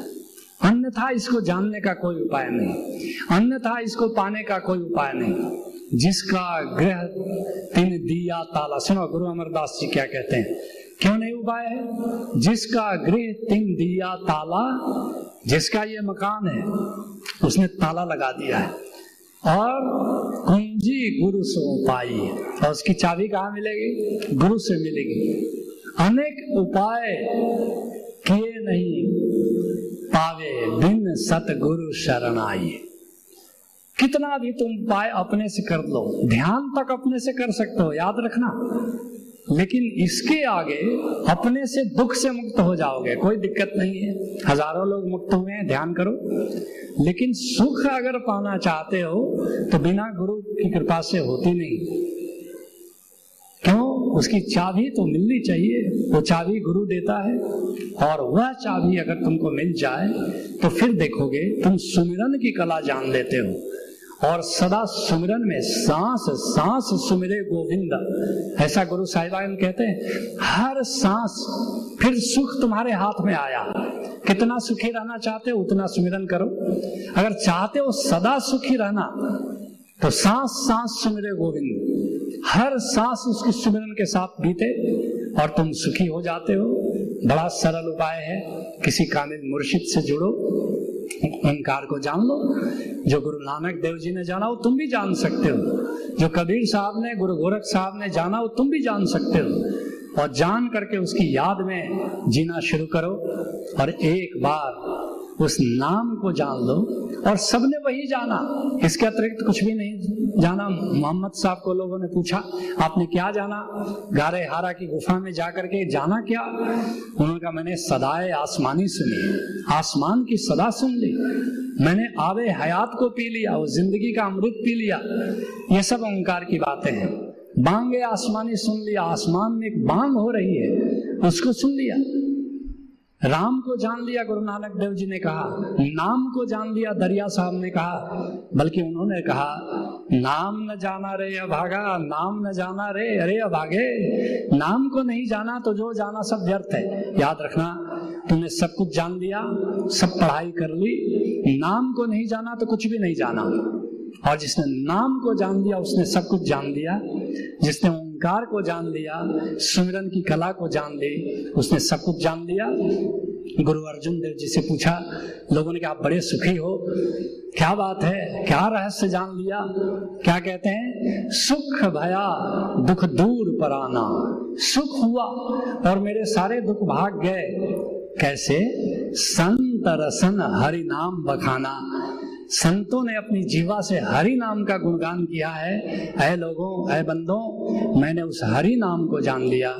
अन्यथा इसको जानने का कोई उपाय नहीं। अन्यथा इसको पाने का कोई उपाय नहीं। जिसका ग्रह तीन दिया ताला। सुनो, गुरु अमरदास जी क्या कहते हैं? क्यों नहीं उपाय है? जिसका गृह तिन दिया ताला, जिसका ये मकान है, उसने ताला लगा दिया है। और कुंजी गुरु से पाई और उसकी चाबी कहाँ मिलेगी? गुरु से मिलेगी। अनेक उपाय किए नहीं, पावे बिन सतगुरु शरण आई कितना भी तुम उपाय अपने से कर लो, ध्यान तक अपने से कर सकते हो, याद रखना। लेकिन इसके आगे अपने से दुख से मुक्त हो जाओगे, कोई दिक्कत नहीं है। हज़ारों लोग मुक्त हुए हैं, ध्यान करो। लेकिन सुख अगर पाना चाहते हो तो बिना गुरु की कृपा से होती नहीं। क्यों? उसकी चाबी तो मिलनी चाहिए। वो चाबी गुरु देता है, और वह चाबी अगर तुमको मिल जाए तो फिर देखोगे तुम सुमिरन की कला जान लेते हो। और सदा सुमिरन में सांस सांस सुमिरे गोविंद। ऐसा गुरु साहिबान कहते हैं, हर सांस फिर सुख तुम्हारे हाथ में आया। कितना सुखी रहना चाहते हो, उतना सुमिरन करो। अगर चाहते हो सदा सुखी रहना तो सांस सांस सुमिरे गोविंद। हर सांस उसकी सुमिरन के साथ बीते और तुम सुखी हो जाते हो। बड़ा सरल उपाय है, किसी कामिल मुर्शिद से जुड़ो। ओंकार को जान लो। जो गुरु नानक देव जी ने जाना हो, तुम भी जान सकते हो। जो कबीर साहब ने, गुरु गोरख साहब ने जाना हो, तुम भी जान सकते हो। और जान करके उसकी याद में जीना शुरू करो। और एक बार उस नाम को जान लो और सबने वही जाना। इसके अतिरिक्त कुछ भी नहीं। जाना, मोहम्मद साहब को लोगों ने पूछा, आपने क्या जाना? गारे हारा की गुफा में जाकर के जाना क्या? उन्होंने कहा, मैंने सदाए आसमानी सुनी। आसमान की सदा सुन ली। मैंने आवे हयात को पी लिया वो ज़िंदगी का अमृत पी लिया। ये सब ओंकार की बातें हैं। बांगे आसमानी सुन लिया। आसमान में एक बांग हो रही है, उसको सुन लिया। राम को जान लिया गुरु नानक देव जी ने कहा, नाम को जान लिया दरिया साहब ने कहा, बल्कि उन्होंने कहा, नाम न जाना रे अभागा, नाम न जाना रे, अरे अभागे, नाम को नहीं जाना तो जो जाना सब व्यर्थ है। याद रखना, तुमने सब कुछ जान लिया, सब पढ़ाई कर ली, नाम को नहीं जाना तो कुछ भी नहीं जाना। और जिसने नाम को जान लिया, उसने सब कुछ जान लिया, जिसने ओंकार को जान लिया, सुमिरन की कला को जान ली, उसने सब कुछ जान लिया। गुरु अर्जुन देव जी से पूछा, लोगों ने कहा बड़े सुखी हो। क्या बात है? क्या रहस्य जान लिया? क्या कहते हैं? सुख भया, दुख दूर पर आना। सुख हुआ और मेरे सारे दुख भाग गए। कैसे? संत रसन हरि नाम बखाना। संतों ने अपनी जीवा से हरि नाम का गुणगान किया है। ऐ लोगों, ऐ बंदों मैंने उस हरि नाम को जान लिया,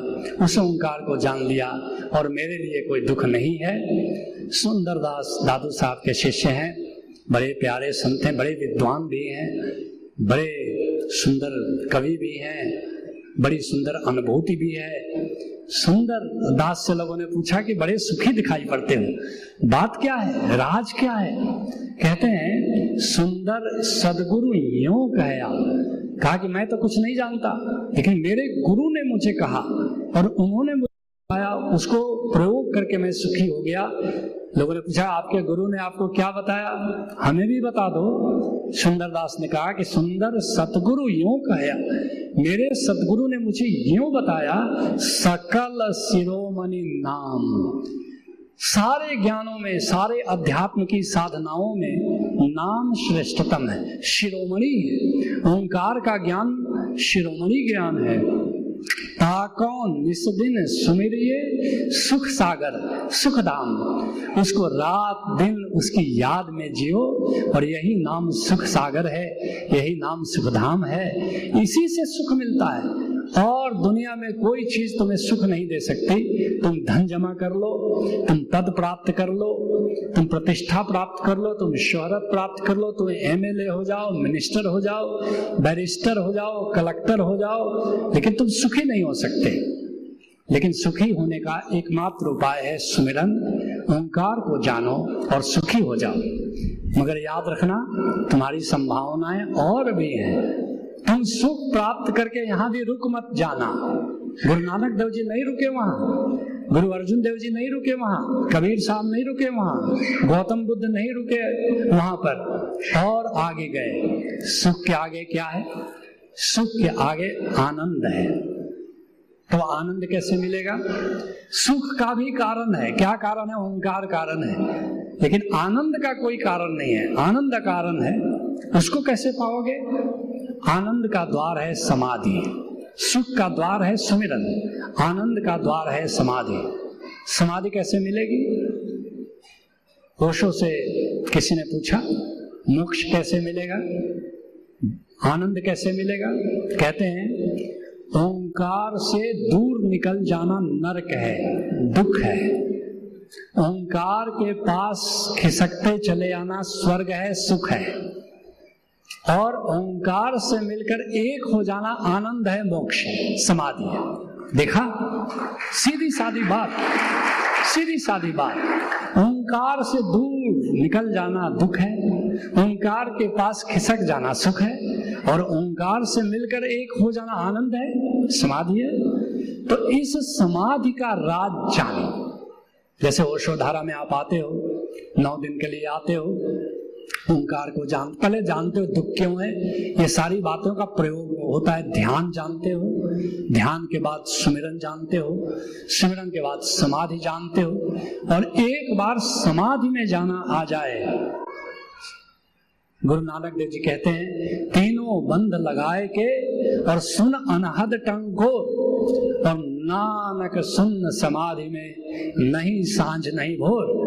उस ओंकार को जान लिया, और मेरे लिए कोई दुख नहीं है। सुंदरदास दादू साहब के शिष्य हैं। बड़े प्यारे संत हैं, बड़े विद्वान भी हैं, बड़े सुंदर कवि भी हैं, बड़ी सुंदर अनुभूति भी है। सुंदर दास से लोगों ने पूछा कि बड़े सुखी दिखाई पड़ते हो। बात क्या है? राज क्या है? कहते हैं, सुंदर सदगुरु यो कहया कहा कि मैं तो कुछ नहीं जानता, लेकिन मेरे गुरु ने मुझे कहा और उन्होंने बताया उसको प्रयोग करके मैं सुखी हो गया। लोगों ने पूछा, आपके गुरु ने आपको क्या बताया? हमें भी बता दो। सुंदरदास ने कहा कि सुंदर सतगुरु यूँ कहया मेरे सतगुरु ने मुझे यूँ बताया, सकल शिरोमणि नाम। सारे ज्ञानों में, सारे अध्यात्म की साधनाओं में नाम श्रेष्ठतम है। शिरोमणि, ओंकार का ज्ञान, शिरोमणि ज्ञान है। ताको निस्दिन सुमिरिये सुख सागर सुख धाम उसको रात दिन उसकी याद में जियो और यही नाम सुख सागर है, यही नाम सुख धाम है। इसी से सुख मिलता है। और दुनिया में कोई चीज़ तुम्हें सुख नहीं दे सकती। तुम धन जमा कर लो, तुम पद प्राप्त कर लो, तुम प्रतिष्ठा प्राप्त कर लो, तुम शोहरत प्राप्त कर लो, तुम एमएलए हो जाओ मिनिस्टर हो जाओ बैरिस्टर हो जाओ कलेक्टर हो जाओ, लेकिन तुम सुखी नहीं हो सकते। लेकिन सुखी होने का एकमात्र उपाय है सुमिरन, ओंकार को जानो और सुखी हो जाओ। मगर याद रखना, तुम्हारी संभावनाएँ और भी हैं। तुम सुख प्राप्त करके यहाँ भी रुक मत जाना। गुरु नानक देव जी नहीं रुके वहाँ। गुरु अर्जुन देव जी नहीं रुके वहाँ। कबीर साहब नहीं रुके वहाँ। गौतम बुद्ध नहीं रुके वहाँ पर। और आगे गए। सुख के आगे क्या है? सुख के आगे आनंद है। तो आनंद कैसे मिलेगा? सुख का भी कारण है। क्या कारण है? ओंकार कारण है। लेकिन आनंद का कोई कारण नहीं है। आनंद कारण है। उसको कैसे पाओगे? आनंद का द्वार है समाधि, सुख का द्वार है सुमिरन, आनंद का द्वार है समाधि। समाधि कैसे मिलेगी? होशो से किसी ने पूछा, मोक्ष कैसे मिलेगा? आनंद कैसे मिलेगा? कहते हैं, ओंकार से दूर निकल जाना नरक है, दुख है। ओंकार के पास खिसकते चले आना स्वर्ग है, सुख है। और ओंकार से मिलकर एक हो जाना आनंद है, मोक्ष समाधि है। देखा? सीधी सादी बात, सीधी सादी बात। ओंकार से दूर निकल जाना दुख है, ओंकार के पास खिसक जाना सुख है, और ओंकार से मिलकर एक हो जाना आनंद है, समाधि है। तो इस समाधि का राज जानो। जैसे ओशोधारा में आप आते हो, नौ दिन के लिए आते हो ओंकार को जान, पहले जानते हो दुख क्यों है? ये सारी बातों का प्रयोग होता है ध्यान जानते हो, ध्यान के बाद सुमिरन जानते हो, सुमिरन के बाद समाधि जानते हो, और एक बार समाधि में जाना आ जाए। गुरु नानक देव जी कहते हैं, तीनों बंद लगाए के और सुन अनहद टंगो और नानक सुन समाधि में नहीं साँझ नहीं भोर।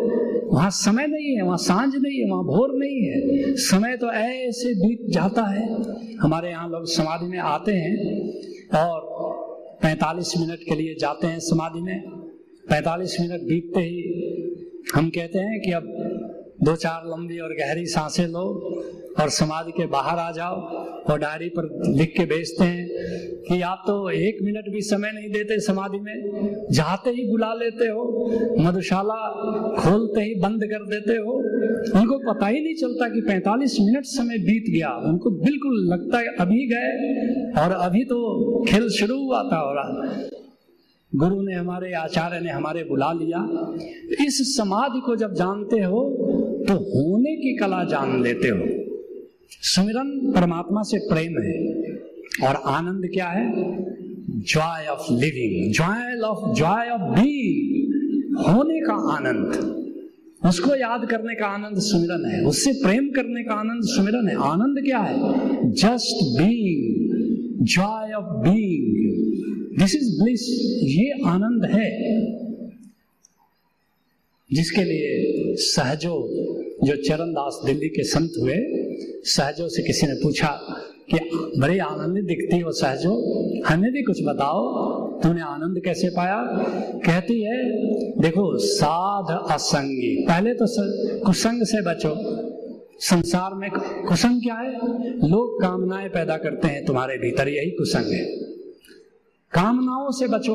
वहाँ समय नहीं है, वहाँ साँझ नहीं है, वहाँ भोर नहीं है। समय तो ऐसे बीत जाता है। हमारे यहाँ लोग समाधि में आते हैं और 45 मिनट के लिए जाते हैं समाधि में। 45 मिनट बीतते ही हम कहते हैं कि अब दो चार लंबी और गहरी साँसें लो और समाधि के बाहर आ जाओ। और डायरी पर लिख के भेजते हैं कि आप तो एक मिनट भी समय नहीं देते समाधि में। जाते ही बुला लेते हो, मधुशाला खोलते ही बंद कर देते हो। उनको पता ही नहीं चलता कि 45 मिनट समय बीत गया। उनको बिल्कुल लगता है अभी गए और अभी तो खेल शुरू हुआ था और गुरु ने हमारे, आचार्य ने हमारे बुला लिया। इस समाधि को जब जानते हो तो होने की कला जान लेते हो। सुमिरन परमात्मा से प्रेम है और आनंद क्या है? Joy of living joy of joy of being होने का आनंद। उसको याद करने का आनंद सुमिरन है। उससे प्रेम करने का आनंद सुमिरन है। आनंद क्या है? Just being joy of being this is bliss ये आनंद है। जिसके लिए सहजो जो चरणदास दिल्ली के संत हुए सहजो से किसी ने पूछा कि बड़े आनंदित दिखती हो सहजो, हमें भी कुछ बताओ। तुमने आनंद कैसे पाया? कहती है, देखो, साध असंगी। पहले तो कुसंग से बचो। संसार में कुसंग क्या है? लोग कामनाएँ पैदा करते हैं, तुम्हारे भीतर यही कुसंग है। कामनाओं से बचो।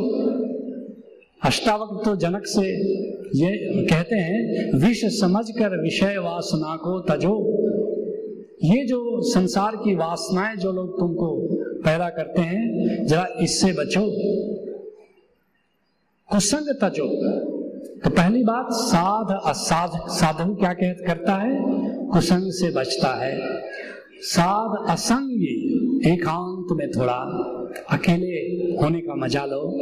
अष्टावक तो जनक से ये कहते हैं, विष समझकर विषय वासना को तजो। ये जो संसार की वासनाएँ जो लोग तुमको पैदा करते हैं, जरा इससे बचो। कुसंग तजो। तो पहली बात, साध असाध साधन क्या कह, करता है? कुसंग से बचता है। साध असंगी, एकांत में थोड़ा अकेले होने का मज़ा लो।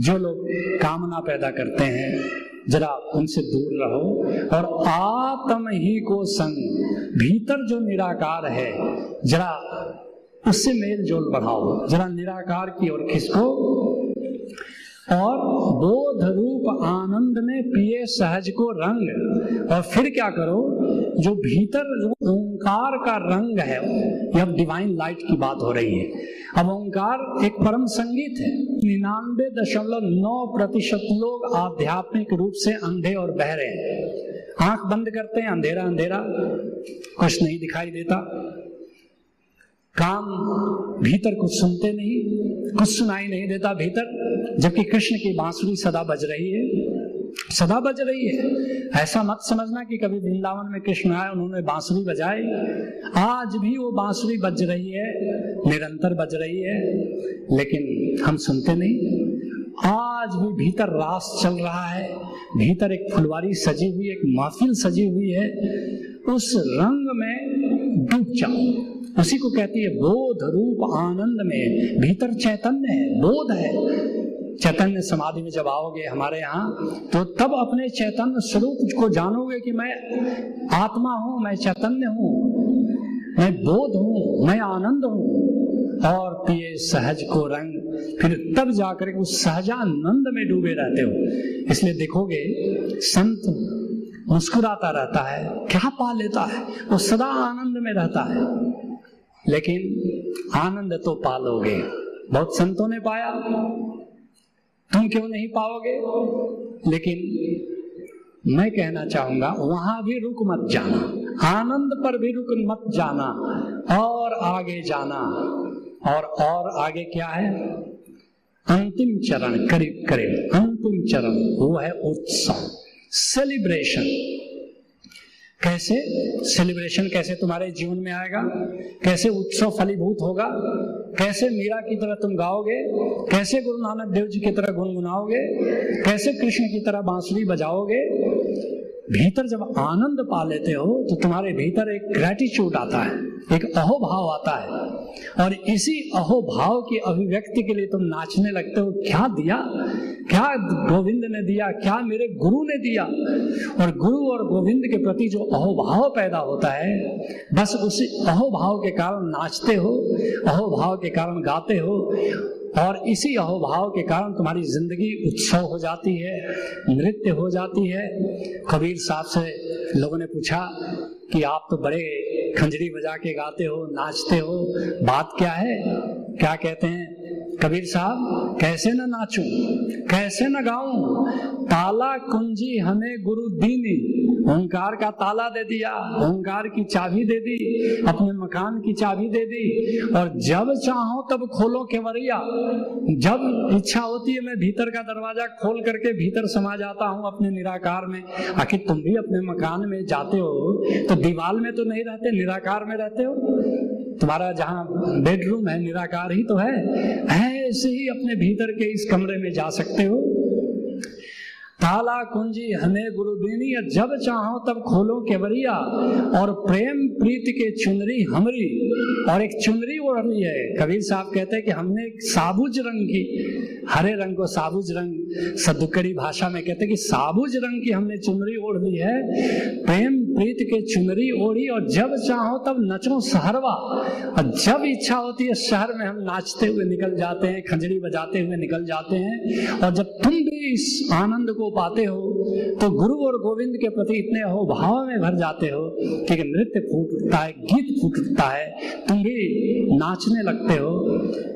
जो लोग कामना पैदा करते हैं, जरा उनसे दूर रहो और आत्म ही को संग भीतर जो निराकार है, जरा उससे मेल जोल बढ़ाओ, जरा निराकार की ओर खिसको। और बोध रूप आनंद में पिए सहज को रंग। और फिर क्या करो, जो भीतर ओंकार का रंग है, यह डिवाइन लाइट की बात हो रही है। अब ओंकार एक परम संगीत है। निन्यानवे दशमलव नौ प्रतिशत लोग आध्यात्मिक रूप से अंधे और बहरे हैं। आँख बंद करते हैं, अंधेरा अंधेरा। कुछ नहीं दिखाई देता। काम भीतर कुछ सुनते नहीं, कुछ सुनाई नहीं देता भीतर। जबकि कृष्ण की बांसुरी सदा बज रही है, सदा बज रही है। ऐसा मत समझना कि कभी वृंदावन में कृष्ण आए, उन्होंने बांसुरी बजाई। आज भी वो बांसुरी बज रही है, निरंतर बज रही है, लेकिन हम सुनते नहीं। आज भी भीतर रास चल रहा है, भीतर एक फुलवारी सजी हुई, एक महफिल सजी हुई है। उस रंग में डूब जाओ। उसी को कहती है, बोध रूप आनंद में, भीतर चैतन्य है, बोध है। चैतन्य समाधि में जब आओगे हमारे यहाँ तो तब अपने चैतन्य स्वरूप को जानोगे कि मैं आत्मा हूँ, मैं चैतन्य हूँ, मैं बोध हूँ, मैं आनंद हूँ। और पिए सहज को रंग, फिर तब जाकर उस सहजानंद में डूबे रहते हो। इसलिए देखोगे, संत मुस्कुराता रहता है, क्या पा लेता है, वो सदा आनंद में रहता है। लेकिन आनंद तो पालोगे। बहुत संतों ने पाया। तुम क्यों नहीं पाओगे? लेकिन मैं कहना चाहूँगा, वहाँ भी रुक मत जाना, आनंद पर भी रुक मत जाना, और आगे जाना। और और आगे क्या है? अंतिम चरण करीब करीब अंतिम चरण, वो है उत्सव सेलिब्रेशन कैसे सेलिब्रेशन कैसे तुम्हारे जीवन में आएगा? कैसे उत्सव फलीभूत होगा? कैसे मीरा की तरह तुम गाओगे? कैसे गुरु नानक देव जी की तरह गुनगुनाओगे? कैसे कृष्ण की तरह बांसुरी बजाओगे? भीतर जब आनंद पा लेते हो तो तुम्हारे भीतर एक ग्रेटिट्यूड आता है, एक अहोभाव आता है। और इसी अहोभाव की अभिव्यक्ति के लिए तुम नाचने लगते हो, क्या दिया? क्या गोविंद ने दिया? क्या मेरे गुरु ने दिया? और गुरु और गोविंद के प्रति जो अहोभाव पैदा होता है, बस उसी अहोभाव के कारण नाचते हो, अहोभाव के कारण गाते हो। और इसी अहोभाव के कारण तुम्हारी ज़िंदगी उत्सव हो जाती है, नृत्य हो जाती है। कबीर साहब से लोगों ने पूछा कि आप तो बड़े खंजरी बजा के गाते हो, नाचते हो, बात क्या है? क्या कहते हैं? कबीर साहब, कैसे न नाचूं, कैसे न गाऊं? ताला कुंजी हमें गुरु दीनी, ओंकार का ताला दे दिया, ओंकार की चाबी दे दी, अपने मकान की चाबी दे दी, और जब चाहो तब खोलो केवरिया जब इच्छा होती है मैं भीतर का दरवाज़ा खोल करके भीतर समा जाता हूँ अपने निराकार में। आखिर तुम भी अपने मकान में जाते हो तो दीवार में तो नहीं रहते, निराकार में रहते हो? तुम्हारा जहाँ बेडरूम है, निराकार ही तो है। ऐसे ही अपने भीतर के इस कमरे में जा सकते हो। ताला कुंजी, हमें गुरु देनी जब चाहो तब खोलो केवरिया और प्रेम प्रीत के चुनरी हमरी, और एक चुनरी ओढ़ ली है। कबीर साहब कहते हैं कि हमने एक साबुज रंग की, हरे रंग को साबुज रंग। सदुकड़ी भाषा में कहते हैं कि साबुज रंग की हमने चुनरी ओढ़ ली है। प्रेम प्रीत के चुनरी ओढ़ी और जब चाहो तब नचो सहरवा। और जब इच्छा होती है शहर में हम नाचते हुए निकल जाते हैं, खंजड़ी बजाते हुए निकल जाते हैं। और जब तुम भी इस आनंद को पाते हो तो गुरु और गोविंद के प्रति इतने हो भाव में भर जाते हो कि नृत्य फूट उठता है, गीत फूट उठता है। तुम भी नाचने लगते हो।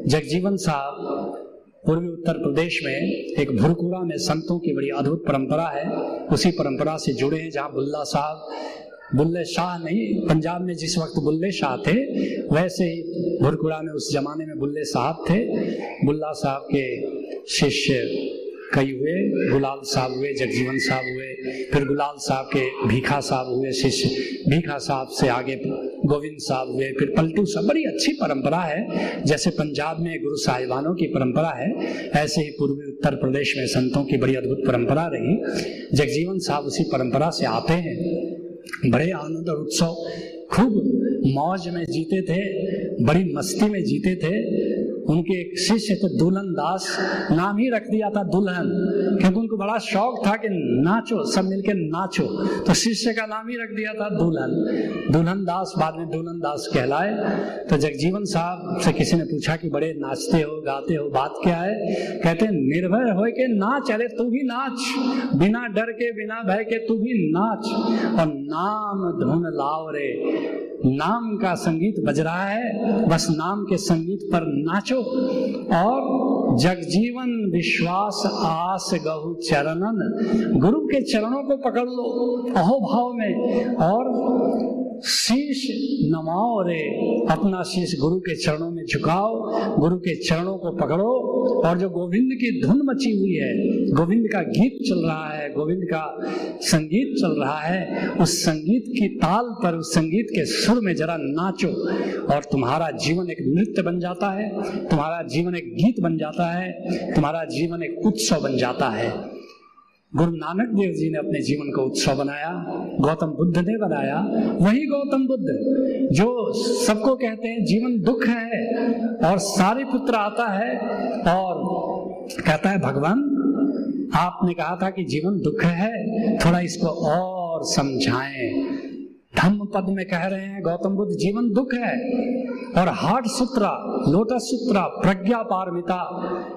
जगजीवन साहब पूर्वी उत्तर प्रदेश में एक भुरकुड़ा में संतों की बड़ी अद्भुत परंपरा है। उसी परंपरा से जुड़े हैं जहाँ बुल्ला साहब, बुल्ले शाह नहीं, पंजाब में जिस वक्त बुल्ले शाह थे, वैसे ही भुरकुड़ा में उस जमाने में बुल्ले साहब थे। बुल्ला साहब के शिष्य कई हुए, गुलाल साहब हुए, जगजीवन साहब हुए, फिर गुलाल साहब के भीखा साहब हुए, शिष्य भीखा साहब से आगे गोविंद साहब हुए, फिर पलटू साहब। बड़ी अच्छी परंपरा है, जैसे पंजाब में गुरु साहिबानों की परंपरा है, ऐसे ही पूर्वी उत्तर प्रदेश में संतों की बड़ी अद्भुत परंपरा रही। जगजीवन साहब उसी परंपरा से आते हैं। बड़े आनंद और उत्सव, खूब मौज में जीते थे, बड़ी मस्ती में जीते थे उनके एक शिष्य थे दुल्हन दास। नाम ही रख दिया था दुल्हन, क्योंकि उनको बड़ा शौक था कि नाचो, सब मिलके नाचो। तो शिष्य का नाम ही रख दिया था दुल्हन। दुल्हन दास बाद में दुल्हन दास कहलाए। तो जगजीवन साहब से किसी ने पूछा कि बड़े नाचते हो, गाते हो, बात क्या है? कहते, निर्भय हो के नाच, अरे तू भी नाच। बिना डर के, बिना भय के तू भी नाच। और नाम धुन लाओ रे। नाम का संगीत बज रहा है, बस नाम के संगीत पर नाचो। और जगजीवन विश्वास आस गहु चरणन, गुरु के चरणों को पकड़ लो अहोभाव में, और शीश नमाओ रे, अपना शीश गुरु के चरणों में झुकाओ, गुरु के चरणों को पकड़ो, और जो गोविंद की धुन मची हुई है, गोविंद का गीत चल रहा है, गोविंद का संगीत चल रहा है, उस संगीत की ताल पर, उस संगीत के सुर में जरा नाचो, और तुम्हारा जीवन एक नृत्य बन जाता है, तुम्हारा जीवन एक गीत बन जाता है, तुम्हारा जीवन एक उत्सव बन जाता है। गुरु नानक देव जी ने अपने जीवन को उत्सव बनाया गौतम बुद्ध ने बनाया वही गौतम बुद्ध, जो सबको कहते हैं जीवन दुख है और सारे पुत्र आता है और कहता है, भगवान, आपने कहा था कि जीवन दुख है, थोड़ा इसको और समझाएँ। धम्म पद में कह रहे हैं, गौतम बुद्ध, जीवन दुख है। और हार्ट सूत्रा, लोटस सूत्रा, प्रज्ञा पारमिता।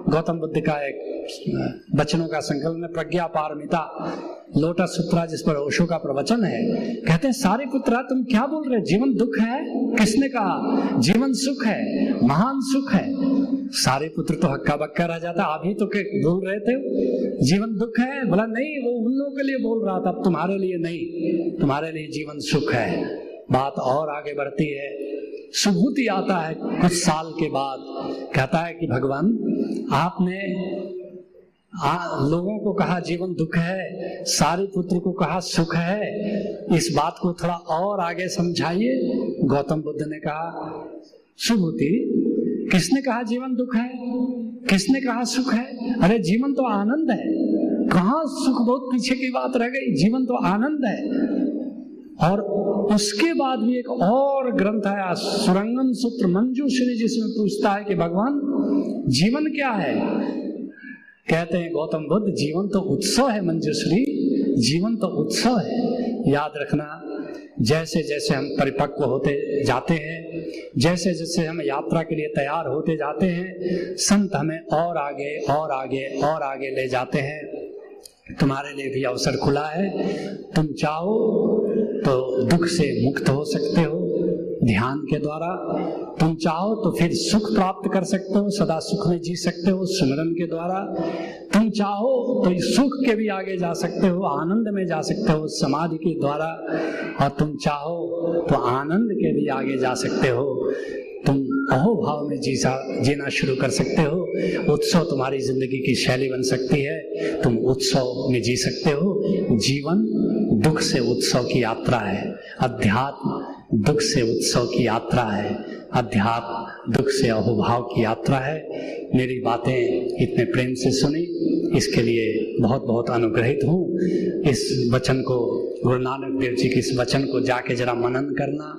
गौतम बुद्ध का एक बचनों का संकलन है, प्रज्ञा पारमिता। लोटस सूत्रा जिस पर ओशो का प्रवचन है, कहते हैं, सारे पुत्रा, तुम क्या बोल रहे जीवन दुख है? किसने कहा? जीवन सुख है, महान सुख है। सारे पुत्र तो हक्का बक्का रह जाता अभी तो बोल रहे थे। जीवन दुख है? बोला नहीं वो उन लोगों के लिए बोल रहा था अब तुम्हारे लिए नहीं। तुम्हारे लिए जीवन सुख है। बात और आगे बढ़ती है। सुभूति आता है कुछ साल के बाद। कहता है कि भगवान आपने आ, लोगों को कहा जीवन दुख है सारे पुत्र को कहा सुख है। इस बात को थोड़ा और आगे समझाइए। गौतम बुद्ध ने कहा सुभूति किसने कहा जीवन दुख है? किसने कहा सुख है? अरे जीवन तो आनंद है। कहा सुख बहुत पीछे की बात रह गई? जीवन तो आनंद है। और उसके बाद भी एक और ग्रंथ है सुरंगम सूत्र मंजू श्री जिसमें पूछता है कि भगवान, जीवन क्या है? कहते हैं, गौतम बुद्ध, जीवन तो उत्सव है मंजूश्री। जीवन तो उत्सव है। याद रखना जैसे जैसे हम परिपक्व होते जाते हैं, जैसे जैसे हम यात्रा के लिए तैयार होते जाते हैं, संत हमें और आगे और आगे और आगे ले जाते हैं। तुम्हारे लिए भी अवसर खुला है। तुम चाहो तो दुख से मुक्त हो सकते हो। ध्यान के द्वारा तुम चाहो तो फिर सुख प्राप्त कर सकते हो, सदा सुख में जी सकते हो सुमरन के द्वारा। तुम चाहो तो इस सुख के भी आगे जा सकते हो, आनंद में जा सकते हो, समाधि के द्वारा। और तुम चाहो तो आनंद के भी आगे जा सकते हो। तुम अहोभाव में जीसा जीना शुरू कर सकते हो। उत्सव तुम्हारी ज़िंदगी की शैली बन सकती है। तुम उत्सव में जी सकते हो। जीवन दुख से उत्सव की यात्रा है। अध्यात्म दुख से उत्सव की यात्रा है अध्यात्म दुख से अहोभाव की यात्रा है। मेरी बातें इतने प्रेम से सुनी, इसके लिए बहुत बहुत अनुग्रहित हूँ। इस वचन को, गुरु नानक देव जी के इस वचन को जाके जरा मनन करना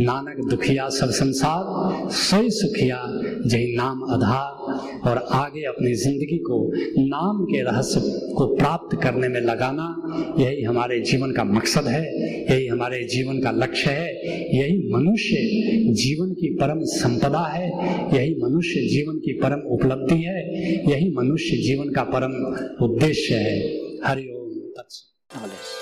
नानक दुखिया सब संसार, सोई सुखिया जही नाम आधार। और आगे अपनी ज़िंदगी को नाम के रहस्य को प्राप्त करने में लगाना, यही हमारे जीवन का मकसद है, यही हमारे जीवन का लक्ष्य है, यही मनुष्य जीवन की परम संपदा है, यही मनुष्य जीवन की परम उपलब्धि है, यही मनुष्य जीवन का परम उद्देश्य है। हरिओम तत्सव